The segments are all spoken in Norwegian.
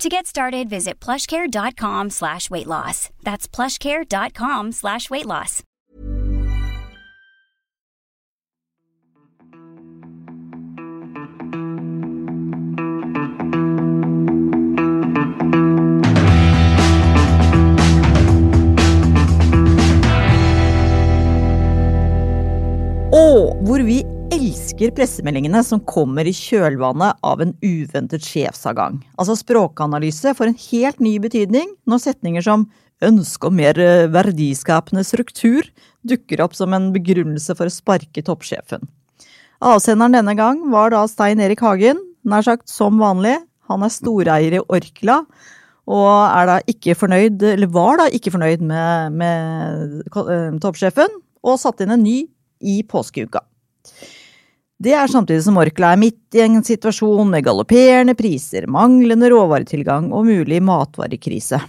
To get started, visit plushcare.com slash weight loss. That's plushcare.com slash weight loss. Og hvor vi elsker pressemeldingene som kommer i kjølvannet av en uventet sjefsavgang. Altså språkanalyse får en helt ny betydning når setninger som ønske om mer eh, verdiskapende struktur dukker opp som en begrunnelse for å sparke toppsjefen. Avsenderen denne gang var da Stein Erik Hagen, nær sagt som vanlig. Han er storeier i Orkla, og er da ikke fornøyd, eller var da ikke fornøyd med, med eh, toppsjefen, og satte inn en ny i påskeuka. Det er samtidig som Orkla er midt i en situasjon med galopperende priser, manglende råvaretilgang og mulig matvarekrise.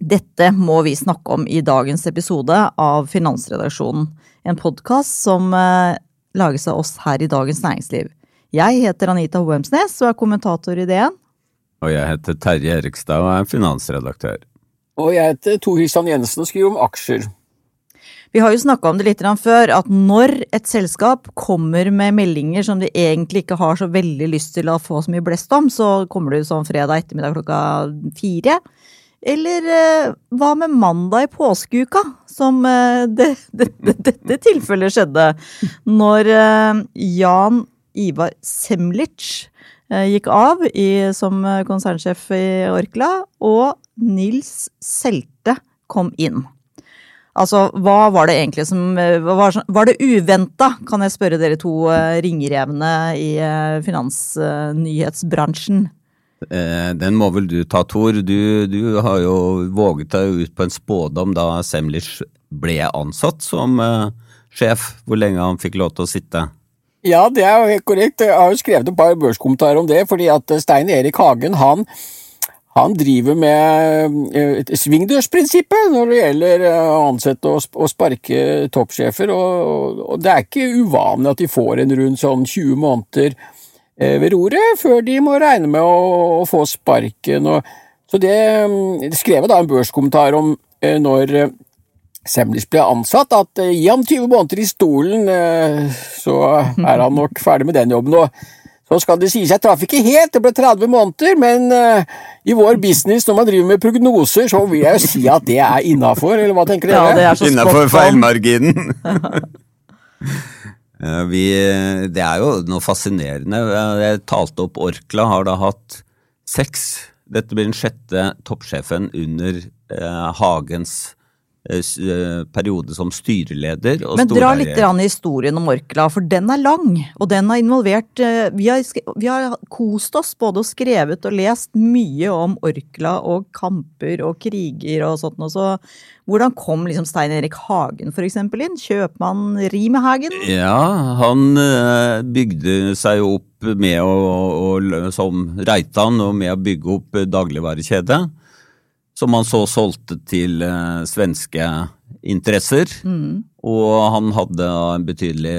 Dette må vi snakke om i dagens episode av Finansredaksjonen, en podkast som eh, lages av oss her i Dagens Næringsliv. Jeg heter Anita Hoemsnes og er kommentator i DN. Og jeg heter Terje Erikstad og er finansredaktør. Og jeg heter Tor Christian Jensen og skriver om aksjer. Vi har jo snakka om det litt før, at når et selskap kommer med meldinger som de egentlig ikke har så veldig lyst til å få så mye blest om, så kommer det sånn fredag ettermiddag klokka fire. Eller eh, hva med mandag i påskeuka, som eh, det, det, det, dette tilfellet skjedde. Når eh, Jan Ivar Semlic gikk av i, som konsernsjef i Orkla, og Nils Selte kom inn. Altså, hva var det egentlig som Var, var det uventa, kan jeg spørre dere to uh, ringrevene i uh, finansnyhetsbransjen? Den må vel du ta, Tor. Du, du, har jo våget deg ut på en spådom da Semlich ble ansatt som sjef. Hvor lenge han fikk lov til å sitte? Ja, det er jo helt korrekt. Jeg har jo skrevet et par børskommentarer om det, fordi at Stein Erik Hagen, han han driver med eh, svingdørsprinsippet når det gjelder eh, å ansette og sparke toppsjefer, og det er ikke uvanlig at de får en rundt sånn 20 måneder eh, ved roret før de må regne med å få sparken. Så det, mm, skrev jeg da en børskommentar om når Semlis ble ansatt, at gi ham 20 måneder i stolen, så er han nok ferdig med den jobben. og så skal det sies, jeg traff ikke helt, det ble 30 måneder, men uh, i vår business, når man driver med prognoser, så vil jeg jo si at det er innafor, eller hva tenker dere? Ja, det er så Innafor feilmarginen. Vi, det er jo noe fascinerende. Jeg talte opp Orkla, har da hatt seks Dette blir den sjette toppsjefen under eh, Hagens periode som styreleder. Og Men dra litt i historien om Orkla, for den er lang. Og den har involvert eh, vi har, vi har, kost oss både og skrevet og lest mye om Orkla og kamper og kriger og sånt. Og så hvordan kom liksom Stein Erik Hagen for eksempel inn? Kjøpmann Rimehagen? Ja, han bygde seg opp med å, å, som Reitan og med å bygge opp dagligvarekjede som han så solgte til uh, svenske interesser. Mm. Og han hadde en betydelig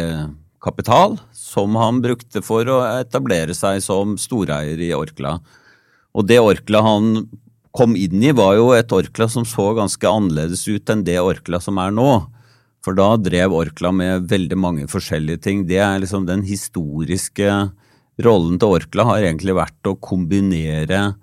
kapital som han brukte for å etablere seg som storeier i Orkla. Og det Orkla han kom inn i, var jo et Orkla som så ganske annerledes ut enn det Orkla som er nå. For da drev Orkla med veldig mange forskjellige ting. Det er liksom den historiske rollen til Orkla har egentlig vært å kombinere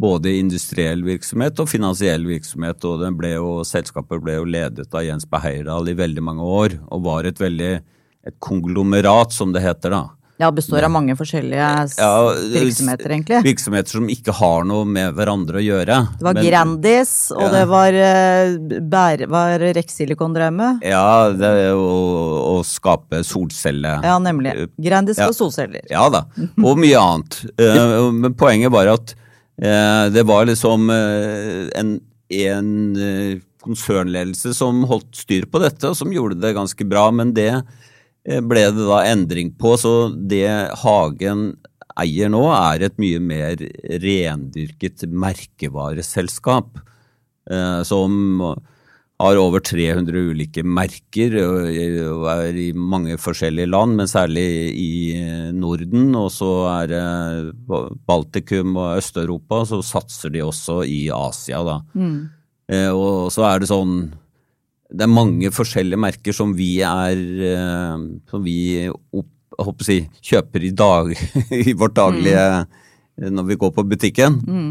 både industriell virksomhet og finansiell virksomhet. og ble jo, Selskapet ble jo ledet av Jens Beheirdal i veldig mange år, og var et veldig et konglomerat, som det heter da. Ja, består av mange forskjellige ja, virksomheter, egentlig. Virksomheter som ikke har noe med hverandre å gjøre. Det var Men, Grandis, og ja. det var, uh, var Rex-Silicon drev med? Ja, det å, skape solcelle... Ja, nemlig. Grandis ja. og solceller. Ja da, og mye annet. Uh, men poenget var at Eh, det var liksom eh, en, en eh, konsernledelse som holdt styr på dette, og som gjorde det ganske bra. Men det eh, ble det da endring på, så det Hagen eier nå, er et mye mer rendyrket merkevareselskap. eh, Som har over 300 ulike merker og er i mange forskjellige land, men særlig i eh, Norden. Og så er det Baltikum og Øst-Europa, så satser de også i Asia, da. Mm. Og så er det sånn Det er mange forskjellige merker som vi er eh, Som vi opp, si, kjøper i, dag, i vårt daglige Når vi går på butikken. Mm.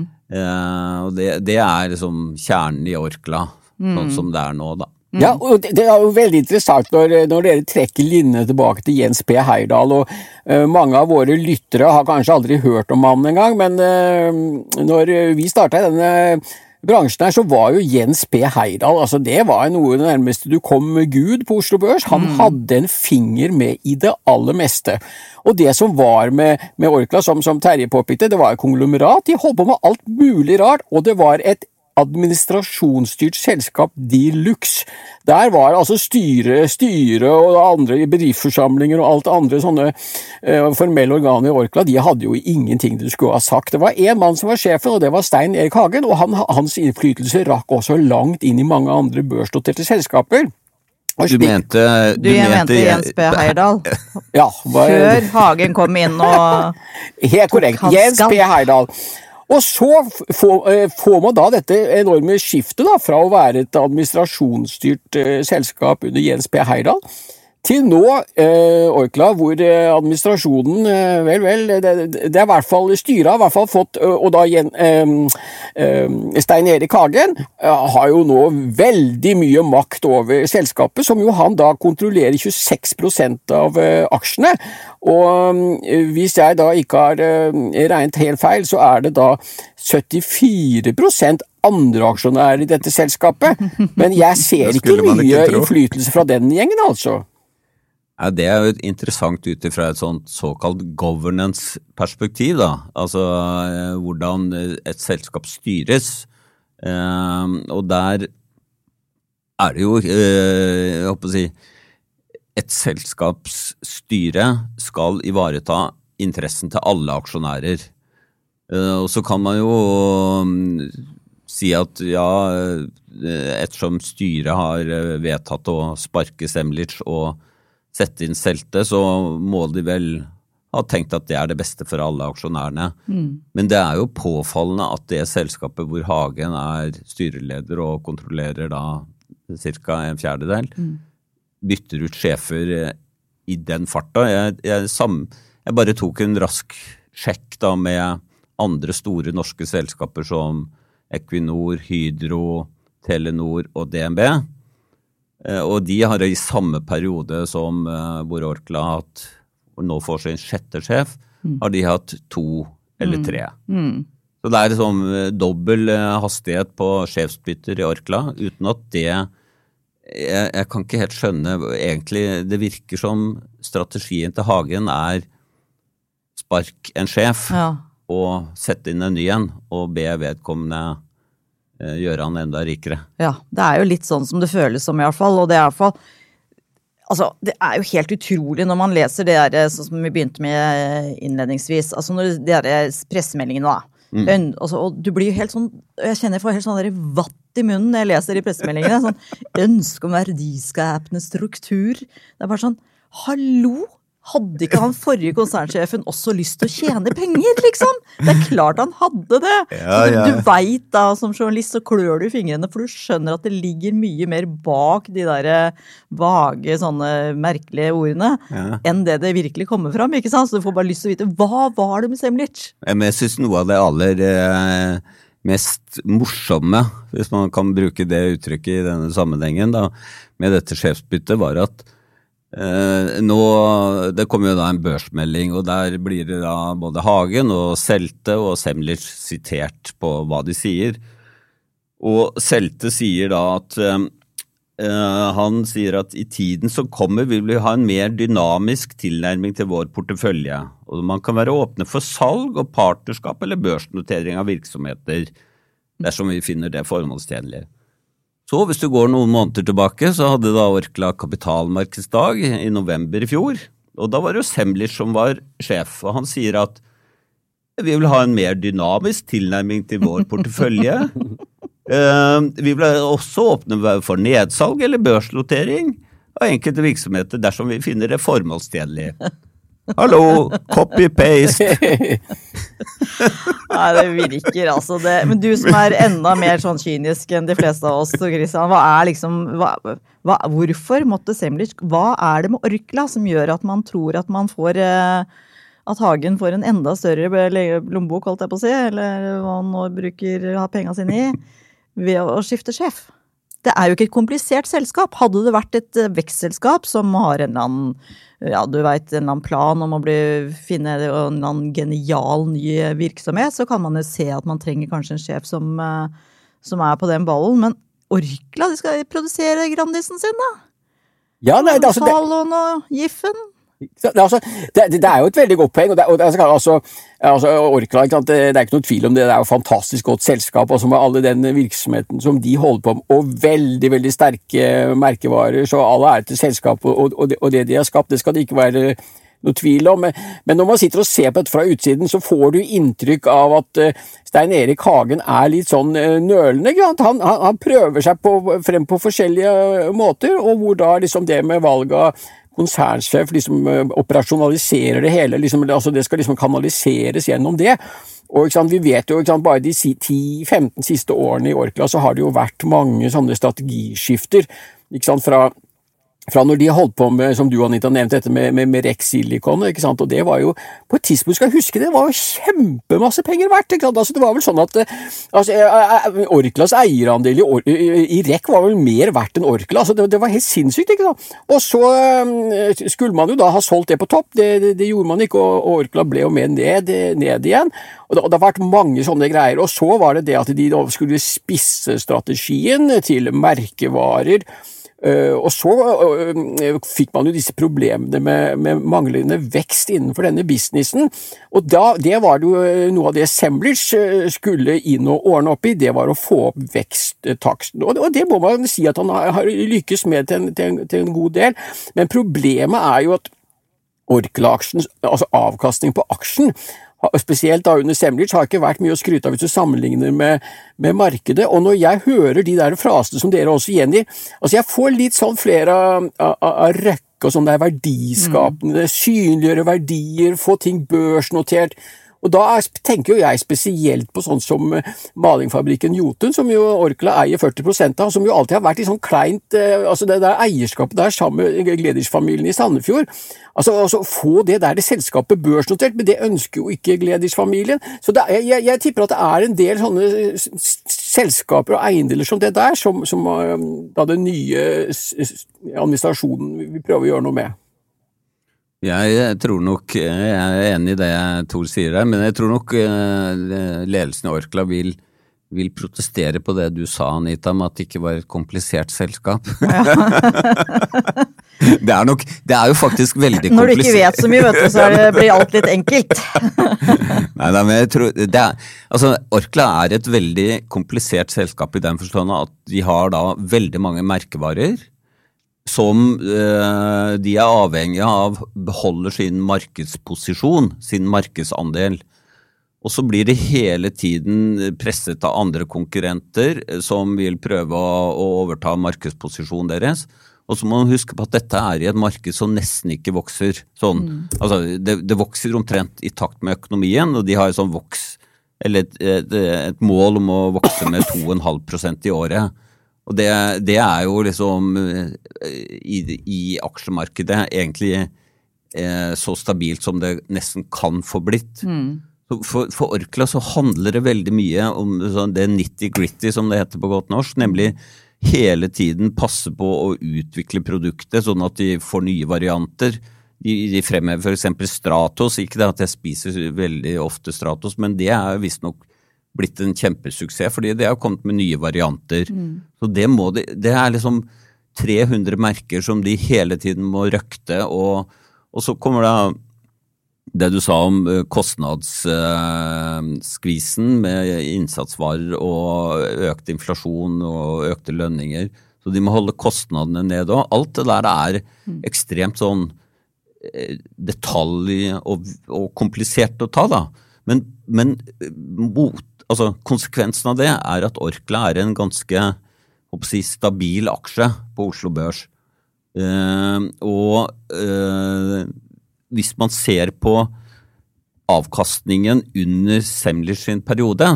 Og det, det er liksom kjernen i Orkla, sånn som det er nå, da. Ja, og det, det er jo veldig interessant når, når dere trekker linjene tilbake til Jens P. Heyerdahl. og uh, Mange av våre lyttere har kanskje aldri hørt om mannen engang, men uh, når vi starta denne bransjen her, så var jo Jens P. Heyerdahl altså det var noe det nærmeste du kom med Gud på Oslo Børs. Han hadde en finger med i det aller meste. Og det som var med, med Orkla, som, som Terje påpekte, det var et konglomerat. De holdt på med alt mulig rart, og det var et administrasjonsstyrt selskap de luxe. Der var altså styre, styre og andre bedriftsforsamlinger og alt andre sånne eh, formelle organer i Orkla, de hadde jo ingenting de skulle ha sagt. Det var én mann som var sjefen, og det var Stein Erik Hagen, og han, hans innflytelse rakk også langt inn i mange andre børsnoterte selskaper. Du mente Du, du mente Jens B. Heyerdahl. ja, var... Før Hagen kom inn og Helt korrekt. Jens B. P. Heyerdahl. Og så får, eh, man da dette enorme skiftet da, fra å være et administrasjonsstyrt eh, selskap under Jens P. Heyerdahl, til nå eh, Orkla, hvor eh, administrasjonen eh, Vel, vel, det, det er i hvert fall styret har i hvert fall fått Og da igjen eh, Stein Erik Hagen har jo nå veldig mye makt over selskapet, som jo han da kontrollerer 26 av aksjene. Og hvis jeg da ikke har regnet helt feil, så er det da 74% andre aksjonærer i dette selskapet. Men jeg ser ikke mye innflytelse fra den gjengen, altså. Ja, det er jo interessant ut fra et sånt såkalt governance-perspektiv, da. Altså eh, hvordan et selskap styres. Eh, og der er det jo, eh, jeg håper å si, et selskaps styre skal ivareta interessen til alle aksjonærer. Og så kan man jo mm, si at ja, ettersom styret har vedtatt å sparke Semlic og sette inn Selte, så må de vel ha tenkt at det er det beste for alle aksjonærene. Men det er jo påfallende at det selskapet hvor Hagen er styreleder og kontrollerer da ca. en fjerdedel, bytter ut sjefer eh, i den farta. Jeg, jeg, sam, jeg bare tok en rask sjekk da med andre store norske selskaper som Equinor, Hydro, Telenor og DNB. Eh, Og de har i samme periode som eh, hvor Orkla hatt, nå får sin sjette sjef, har de hatt to eller tre. Så det er liksom eh, dobbel hastighet på sjefsbytter i Orkla, uten at det jeg, jeg kan ikke helt skjønne egentlig Det virker som strategien til Hagen er spark en sjef Ja. og sette inn en ny en, og be vedkommende gjøre han enda rikere. Ja, det er jo litt sånn som det føles som i hvert fall, og det er iallfall Altså, det er jo helt utrolig når man leser det der, sånn som vi begynte med eh, innledningsvis, altså når det der pressemeldingene da. Øn, altså, og du blir jo helt sånn, jeg kjenner jeg får helt sånn der vatt i munnen når jeg leser i pressemeldingene. Sånn ønske om verdiskapende struktur. Det er bare sånn, hallo! Hadde ikke han forrige konsernsjefen også lyst til å tjene penger, liksom? Det er klart han hadde det! Ja, ja. Du veit da, som journalist, så klør du i fingrene, for du skjønner at det ligger mye mer bak de der eh, vage, sånne merkelige ordene, Ja. enn det det virkelig kommer fram, ikke sant? Så du får bare lyst til å vite, hva var det med Semlic? Jeg syns noe av det aller eh, mest morsomme, hvis man kan bruke det uttrykket i denne sammenhengen, da, med dette sjefsbyttet, var at eh, nå Det kommer jo da en børsmelding, og der blir det da både Hagen og Selte og Semlic sitert på hva de sier. Og Selte sier da at eh, eh, han sier at i tiden som kommer vil vi ha en mer dynamisk tilnærming til vår portefølje, og man kan være åpne for salg og partnerskap eller børsnotering av virksomheter dersom vi finner det formålstjenlig. Så hvis du går noen måneder tilbake, så hadde da Orkla kapitalmarkedsdag i november i fjor, og da var det jo Semlich som var sjef, og han sier at vi vil ha en mer dynamisk tilnærming til vår portefølje. Eh, vi vil også åpne for nedsalg eller børsnotering av enkelte virksomheter dersom vi finner det formålstjenlig. Hallo, copy-paste! Nei, det virker altså det. Men du som er enda mer sånn kynisk enn de fleste av oss, Christian, hva er liksom hva, hva, Hvorfor måtte Semlich Hva er det med Orkla som gjør at man tror at man får eh, At Hagen får en enda større lommebok, holdt jeg på å si, eller hva han nå bruker ha penga sine i, ved å skifte sjef? Det er jo ikke et komplisert selskap. Hadde det vært et eh, vekstselskap som har en eller annen ja, du vet, en eller annen plan om å bli, finne en eller annen genial ny virksomhet, så kan man jo se at man trenger kanskje en sjef som, eh, som er på den ballen. Men Orkla, de skal produsere Grandisen sin, da? Ja, nei, det, altså, det, og Giffen? Altså, det, det er jo et veldig godt poeng. og, det, og det, altså, altså, Orkla, ikke sant? det er ikke noe tvil om det, det er jo fantastisk godt selskap. altså Med alle den virksomheten som de holder på med, og veldig veldig sterke merkevarer. Så all ære til selskapet og, og, og, det de har skapt, det skal det ikke være noe tvil om. Men når man sitter og ser på dette fra utsiden, så får du inntrykk av at Stein Erik Hagen er litt sånn nølende. Han, han, han, prøver seg på, frem på forskjellige måter, og hvor da liksom det med valg av konsernsjef liksom eh, operasjonaliserer det hele. Liksom, altså det skal liksom kanaliseres gjennom det. Og sant, Vi vet jo sant, bare de 10-15 siste årene i Orkla så har det jo vært mange sånne strategiskifter. Fra fra når de holdt på med, som du Anita nevnte, dette med, med, med Rex Silicon, ikke sant? og det var jo på et tidspunkt, skal jeg huske det, var jo kjempemasse penger verdt. ikke sant? Altså, det var vel sånn at altså, eh, eh, Orklas eierandel i, Or i REC var vel mer verdt enn Orkla. altså Det, det var helt sinnssykt. ikke sant? Og så skulle man jo da ha solgt det på topp, det, det, det gjorde man ikke, og, og Orkla ble jo med ned, ned igjen. Og det, og det, har vært mange sånne greier. Og så var det det at de skulle spisse strategien til merkevarer. Uh, og så uh, fikk man jo disse problemene med, med, manglende vekst innenfor denne businessen. Og da, det var jo noe av det Semblers skulle inn og ordne opp i, det var å få opp veksttaksten. Og, det må man si at han har, lykkes med til en, til, en, til en, god del, men problemet er jo at Orkla-aksjen, altså avkastning på aksjen, spesielt da under Semlitsch, har ikke vært mye å skryte av hvis du sammenligner med, med, markedet. Og når jeg hører de der frasene som dere også gjengir, altså jeg får litt sånn flere av, av, av Røkke og sånn det er verdiskapende, mm. synliggjøre verdier, få ting børsnotert. Og da tenker jo jeg spesielt på sånn som eh, malingfabrikken Jotun, som jo Orkla eier 40 av, som jo alltid har vært i sånn kleint eh, altså Det der eierskapet der sammen med Gleders-familien i Sandefjord. Altså, altså, Få det der det selskapet børsnotert, men det ønsker jo ikke Gleders-familien. Så er, jeg, jeg, tipper at det er en del sånne selskaper og eiendeler som det der, som, som eh, da den nye administrasjonen vil prøve å gjøre noe med. Jeg tror nok, jeg er enig i det Tor sier her, men jeg tror nok eh, ledelsen i Orkla vil, vil protestere på det du sa, Anita, om at det ikke var et komplisert selskap. Ja. det, er nok, det er jo faktisk veldig komplisert. Når du ikke vet så mye, vet du, så det, blir alt litt enkelt. nei, nei, men jeg tror er, altså Orkla er et veldig komplisert selskap i den forstand at de har da veldig mange merkevarer som eh, de er avhengige av beholder sin markedsposisjon, sin markedsandel. Og så blir de hele tiden presset av andre konkurrenter eh, som vil prøve å, overta markedsposisjonen deres. Og så må man huske på at dette er i et marked som nesten ikke vokser. Sånn, mm. altså, det, det, vokser omtrent i takt med økonomien, og de har sånn voks, eller et, et, et mål om å vokse med 2,5% i året. Og det, det, er jo liksom eh, i, i aksjemarkedet egentlig eh, så stabilt som det nesten kan få blitt. Mm. For, for, Orkla så handler det veldig mye om sånn, det nitty-gritty, som det heter på godt norsk. Nemlig hele tiden passe på å utvikle produktet sånn at de får nye varianter. De, de fremhever f.eks. Stratos. Ikke det at jeg spiser veldig ofte Stratos, men det er visstnok blitt en kjempesuksess, fordi det har kommet med nye varianter. Mm. Så det må de, det er liksom 300 merker som de hele tiden må røkte, og, og så kommer det det du sa om eh, kostnadsskvisen med innsatsvarer og økt inflasjon og økte lønninger. Så de må holde kostnadene nede òg. Alt det der er ekstremt sånn eh, detalj og, og komplisert å ta, da. Men, men mot, altså, konsekvensen av det er at Orkla er en ganske si, stabil aksje på Oslo Børs. Eh, og eh, hvis man ser på avkastningen under Semler sin periode,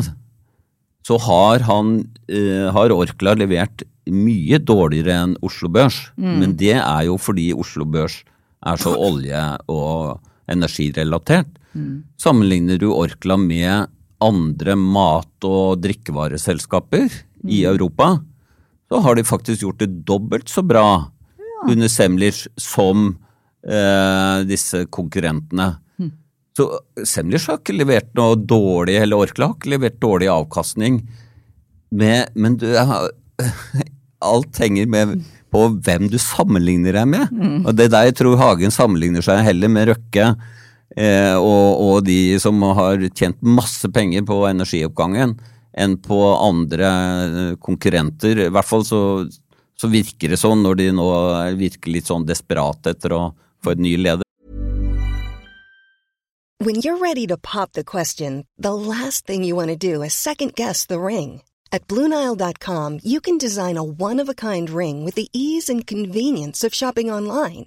så har, han, eh, har Orkla levert mye dårligere enn Oslo Børs. Mm. Men det er jo fordi Oslo Børs er så olje- og energirelatert. Mm. Sammenligner du Orkla med andre mat- og drikkevareselskaper mm. i Europa, så har de faktisk gjort det dobbelt så bra ja. under Semlers som eh, disse konkurrentene. Mm. Så Semlers har ikke levert noe dårlig, eller Orkla har ikke levert dårlig avkastning. Med, men du, alt henger med på hvem du sammenligner deg med. Mm. Og det er der jeg tror Hagen sammenligner seg heller med Røkke eh, og, og, de som har tjent masse penger på energioppgangen, enn på andre eh, konkurrenter. I hvert fall så, så virker det sånn når de nå virker litt sånn desperate etter å få en ny leder. When you're ready to pop the question, the last thing you want to do is second guess the ring. At Bluenile.com you can design a one-of-a-kind ring with the ease and convenience of shopping online.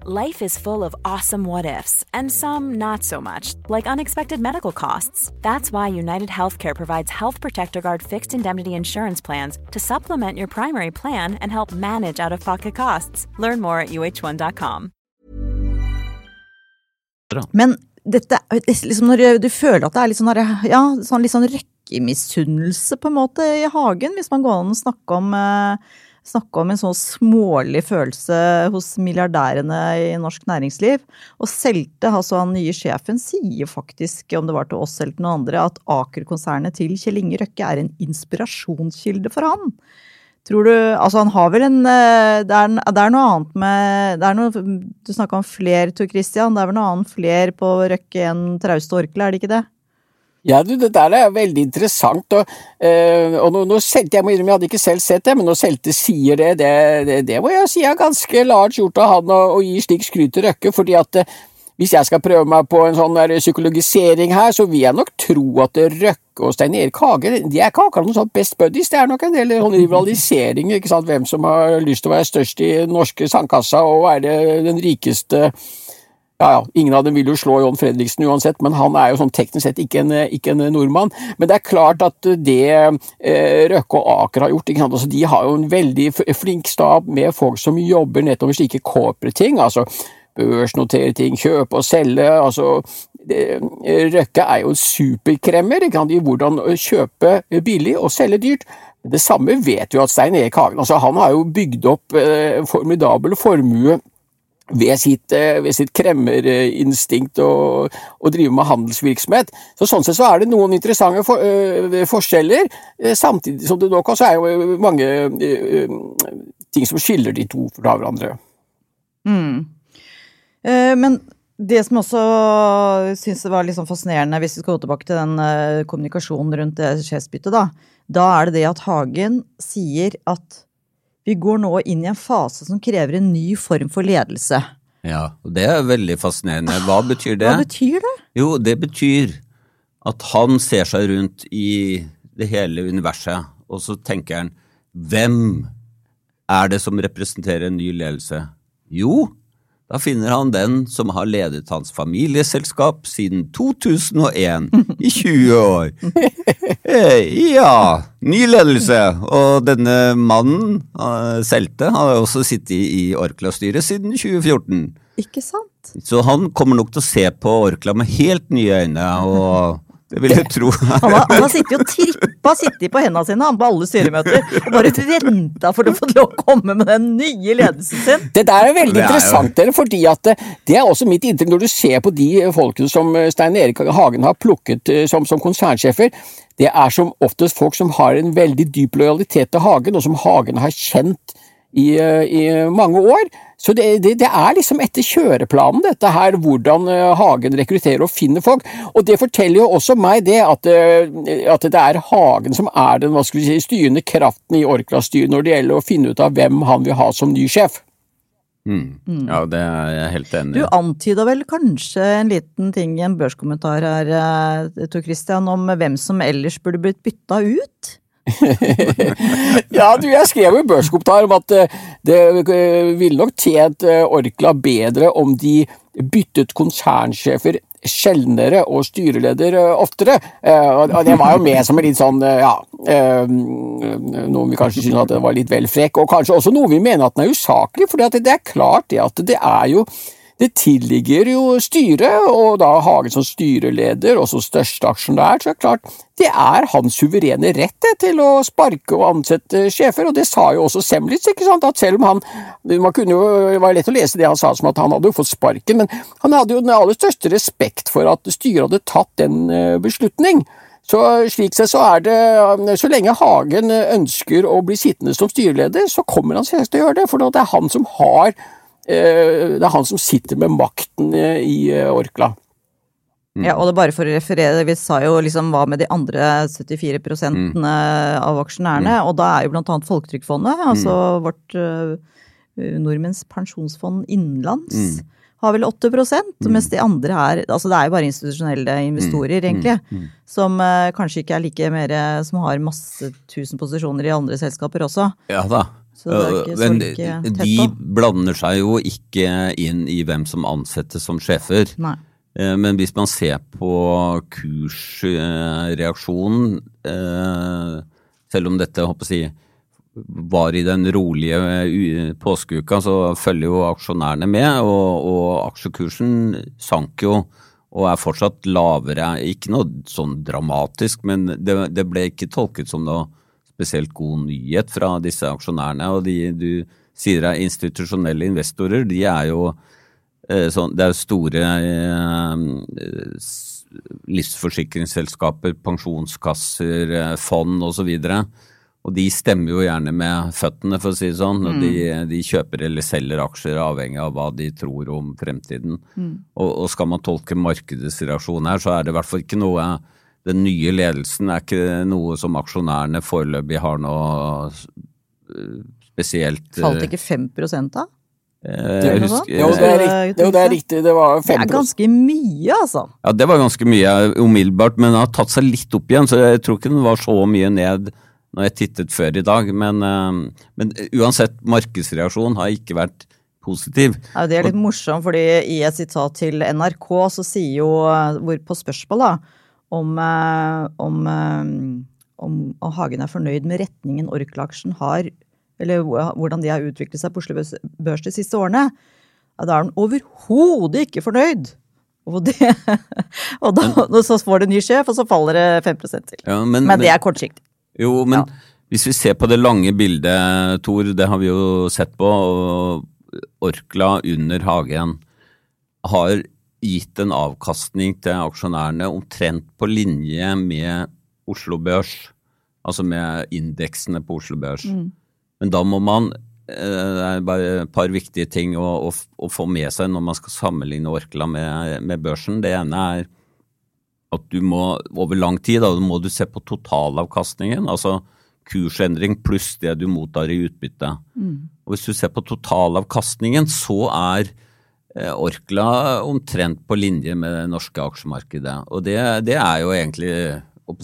Life is full of awesome what ifs and some not so much, like unexpected medical costs. That's why United Healthcare provides Health Protector Guard fixed indemnity insurance plans to supplement your primary plan and help manage out-of-pocket costs. Learn more at uh1.com. Men dette, liksom når du føler at det er litt sånn, ja, sånn, litt sånn på en måte i hagen, hvis man går an å snakke om, eh, snakke om en sånn smålig følelse hos milliardærene i norsk næringsliv. Og Selte, altså han nye sjefen, sier faktisk, om det var til oss eller til noen andre, at Aker-konsernet til Kjell Inge Røkke er en inspirasjonskilde for han. Tror du Altså, han har vel en eh, Det er, det er noe annet med noe, Du snakka om fler, Tor Christian. Det er vel noe annet fler på Røkke enn Trauste orkler, er det ikke det? Ja, du, det der er veldig interessant. Og, øh, og nå, nå Selte, jeg må innrømme, jeg hadde ikke selv sett det, men når Selte sier det, det, det, det må jeg si er ganske large gjort av han å, å gi slik skryt til Røkke, fordi at øh, hvis jeg skal prøve meg på en sånn psykologisering her, så vil jeg nok tro at Røkke og Stein Erik Hagen de er ikke akkurat noen sånn best buddies. Det er nok en del sånn rivalisering, ikke sant, hvem som har lyst til å være størst i den norske sandkassa og være den rikeste ja, ja, ingen av dem vil jo slå John Fredriksen uansett, men han er jo sånn teknisk sett ikke en, ikke en nordmann. Men det er klart at det eh, Røkke og Aker har gjort, altså, de har jo en veldig flink stab med folk som jobber nettopp med slike corporate ting. altså børsnotere ting, kjøpe og selge. altså det, Røkke er jo en superkremmer i hvordan kjøpe billig og selge dyrt. Det samme vet jo at Stein Erik Hagen altså Han har jo bygd opp eh, formidabel formue ved sitt, eh, ved sitt kremmerinstinkt og, drive med handelsvirksomhet. Så Sånn sett så er det noen interessante for, øh, forskjeller, uh, samtidig som det nok også er jo mange øh, ting som skiller de to fra hverandre. Mm. Men det som også syns var litt sånn fascinerende, hvis vi skal gå tilbake til den kommunikasjonen rundt det sjefsbyttet, da, da er det det at Hagen sier at vi går nå inn i en fase som krever en ny form for ledelse. Ja, og det er veldig fascinerende. Hva betyr det? Hva betyr det? Jo, det betyr at han ser seg rundt i det hele universet, og så tenker han hvem er det som representerer en ny ledelse? Jo, da finner han den som har ledet hans familieselskap siden 2001, i 20 år. Eh, Ja, ny ledelse. Og denne mannen, eh, Selte, har også sittet i Orkla-styret siden 2014. Ikke sant? Så han kommer nok til å se på Orkla med helt nye øyne, og det vil jeg tro. Han har, han har sittet og trippa sittet på hendene sine han, på alle styremøter og bare venta for å få lov å komme med den nye ledelsen sin. Det der er veldig Det er interessant, dere, fordi at det, det er også mitt inntrykk når du ser på de folkene som eh, Stein Erik Hagen har plukket eh, som, som konsernsjefer. Det er som oftest folk som har en veldig dyp lojalitet til Hagen, og som Hagen har kjent i, eh, i mange år. Så det, det, det er liksom etter kjøreplanen, dette her, hvordan eh, Hagen rekrutterer og finner folk. Og det forteller jo også meg det at, eh, at det er Hagen som er den hva skal vi si, styrende kraften i Orkla-styret når det gjelder å finne ut av hvem han vil ha som ny sjef. Mm. Ja, det er jeg helt enig Du i. antyda vel kanskje en liten ting i en børskommentar her, Tor Christian, om hvem som ellers burde blitt bytta ut? Ja, du, jeg skrev jo i børskommentar om at eh, det eh, ville nok tjent eh, Orkla bedre om de byttet konsernsjefer sjeldnere og styreleder oftere. Og det var jo med som en litt sånn, ja Noen vil kanskje synes at den var litt vel frekk, og kanskje også noe vi mener at den er usaklig, for det er klart det at det er jo det tilligger jo styret, og da Hagen som styreleder og som største aksjonær, så er det klart det er hans suverene rett til å sparke og ansette sjefer, og det sa jo også Semlitz, ikke sant, at selv om han man kunne jo, Det var lett å lese det han sa som at han hadde jo fått sparken, men han hadde jo den aller største respekt for at styret hadde tatt den eh, beslutning. Så slik sett så er det Så lenge Hagen ønsker å bli sittende som styreleder, så kommer han selvsagt til å gjøre det, for det er han som har eh, Det er han som sitter med makten eh, i Orkla. Orkla. Ja, og det er bare for å referere, vi sa jo liksom hva med de andre 74% av aksjonærene, og da er jo blant annet Folketrygdfondet, altså vårt uh, Nordmenns pensjonsfond innenlands, har vel 8% mens de andre er Altså det er jo bare institusjonelle investorer, egentlig, som uh, kanskje ikke er like mer Som har masse tusen posisjoner i andre selskaper også. Ja da. Så det er ikke Men de blander seg jo ikke inn i hvem som ansettes som sjefer. Nei. Eh, Men hvis man ser på kursreaksjonen, eh, selv om dette håper jeg, var i den rolige eh, påskeuka, så følger jo aksjonærene med, og, og aksjekursen sank jo og er fortsatt lavere. Ikke noe sånn dramatisk, men det, det ble ikke tolket som noe spesielt god nyhet fra disse aksjonærene. Og de du sier er institusjonelle investorer, de er jo eh, sånn, det er jo store eh, livsforsikringsselskaper, pensjonskasser, eh, fond osv. Og de stemmer jo gjerne med føttene, for å si det sånn. og De, de kjøper eller selger aksjer avhengig av hva de tror om fremtiden. Og, og skal man tolke markedets reaksjon her, så er det i hvert fall ikke noe Den nye ledelsen er ikke noe som aksjonærene foreløpig har noe eh, spesielt eh, Falt ikke 5 av? eh, jeg husker- Jo, det er riktig. Jo, det, er riktig. det var Det er ganske mye, altså. Ja, det var ganske mye umiddelbart, men den har tatt seg litt opp igjen, så jeg tror ikke den var så mye ned når jeg tittet før i dag. Men, eh, men uansett, markedsreaksjonen har ikke vært positiv. Ja, det er litt morsomt, fordi i et sitat til NRK så sier jo hvor på spørsmål da, om, eh, om, eh, om, om Hagen er fornøyd med retningen Orkla-aksjen har, eller hvordan de har utviklet seg på Oslo Børs- de siste årene, ja, da er han overhodet ikke fornøyd. Og, det, og da, men, så får det ny sjef, og så faller det 5 til. Ja, men, Men det er kortsiktig. Jo, men hvis vi ser på det lange bildet, Tor, det har vi jo sett på, og Orkla under Hagen har gitt en avkastning til aksjonærene omtrent på linje med Oslo Børs, altså med indeksene på Oslo Børs. Men da må man eh, det er bare et par viktige ting å, å, å få med seg når man skal sammenligne Orkla med, med børsen. Det ene er at du må over lang tid da, må du se på totalavkastningen, altså kursendring pluss det du mottar i utbytte. Og hvis du ser på totalavkastningen, så er Orkla omtrent på linje med det norske aksjemarkedet. Og det, det er jo egentlig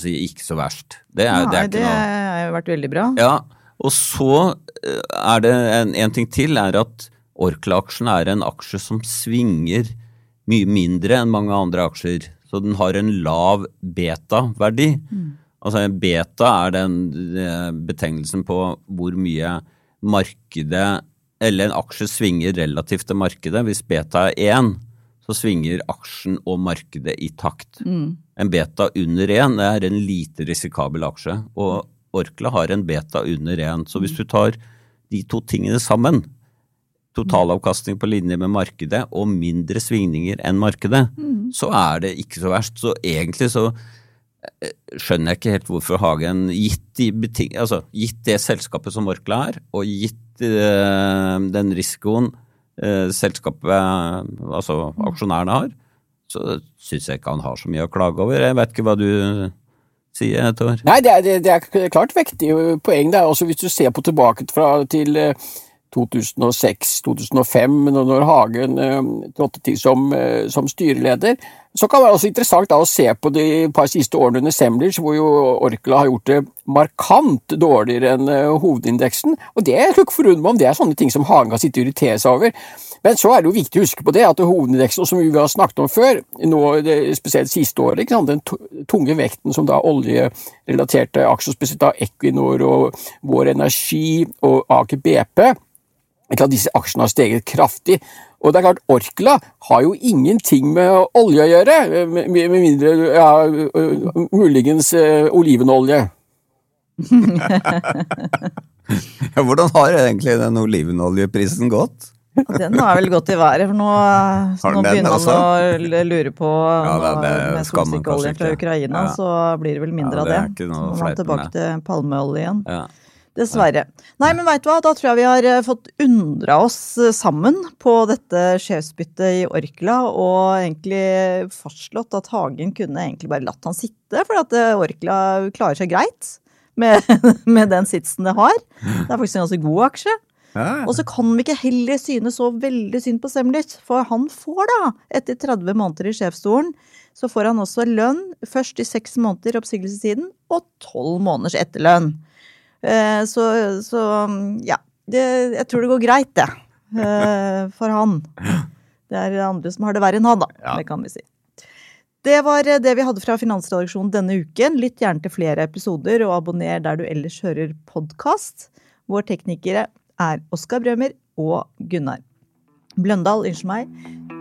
si, ikke så verst. Det, er, Nei, det er det noe har jo vært veldig bra. Ja, og så eh, er det en, en ting til, er at Orkla-aksjen er en aksje som svinger mye mindre enn mange andre aksjer. Så den har en lav beta-verdi. Altså en beta er den eh, betegnelsen på hvor mye markedet Eller en aksje svinger relativt til markedet. Hvis beta er 1, så svinger aksjen og markedet i takt. En beta under 1 er en lite risikabel aksje, og Orkla har en beta under 1. Så hvis du tar de to tingene sammen, totalavkastning på linje med markedet og mindre svingninger enn markedet, så er det ikke så verst. Så egentlig så eh, skjønner jeg ikke helt hvorfor Hagen, gitt, de beting altså, gitt det selskapet som Orkla er, og gitt den risikoen eh, selskapet, altså aksjonærene har, så syns jeg ikke han har så mye å klage over. Jeg vet ikke hva du sier, Tor? Nei, det er, det, er klart vektig poeng. Det er også hvis du ser på tilbake fra, til eh, 2006-2005, når Hagen eh, trådte til som, eh, som styreleder. Så kan det være også interessant da, å se på de par siste årene under Semlers, hvor jo Orkla har gjort det markant dårligere enn eh, hovedindeksen. Og det er ikke forundre meg om det er sånne ting som Hagen kan sitte og irritere seg over. Men så er det jo viktig å huske på det at hovedindeksen, som vi har snakket om før, nå spesielt siste året, den tunge vekten som da oljerelaterte aksjer, spesielt da Equinor og Vår Energi og Aker BP ikke at disse aksjene har steget kraftig. Og det er klart, Orkla har jo ingenting med olje å gjøre, med, med mindre ja, muligens uh, olivenolje. Ja, hvordan har egentlig den olivenoljeprisen gått? Den har vel gått i været, for nå, nå begynner man å lure på Ja, det- nå, det med kanskje fra. Ukraina, Ja. så blir det vel mindre Ja, av det det. ikke noe så må man tilbake med. til palmeoljen. Ja. Dessverre. Nei, men veit du hva, da tror jeg vi har eh, fått undra oss eh, sammen på dette sjefsbyttet i Orkla, og egentlig fastslått at Hagen kunne egentlig bare latt han sitte, for at eh, Orkla klarer seg greit med, med den sitsen det har. Det er faktisk en ganske god aksje. Ja, Og så kan vi ikke heller synes så veldig synd på Semlitz, for han får da, etter 30 måneder i sjefsstolen, så får han også lønn, først i seks måneder oppsigelsestiden, og tolv måneders etterlønn. Eh, Så, så ja, det, jeg tror det går greit, det, eh, for han. Det er andre som har det verre enn han, da. Det kan vi si. Det var eh, det vi hadde fra Finansredaksjonen denne uken. Lytt gjerne til flere episoder, og abonner der du ellers hører podkast. Vår teknikere er Oskar Brømer og Gunnar Bløndal. Unnskyld meg.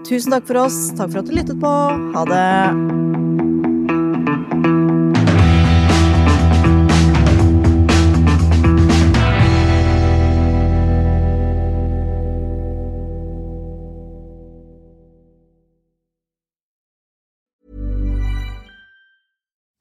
Tusen takk for oss. Takk for at du lyttet på. Ha det.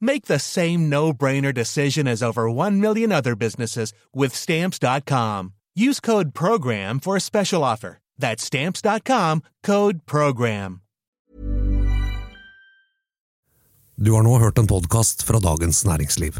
Make the same no brainer decision as over 1 million other businesses with stamps.com. Use code PROGRAM for a special offer. That's stamps.com code PROGRAM. Du har nå hørt en podkast fra Dagens Næringsliv.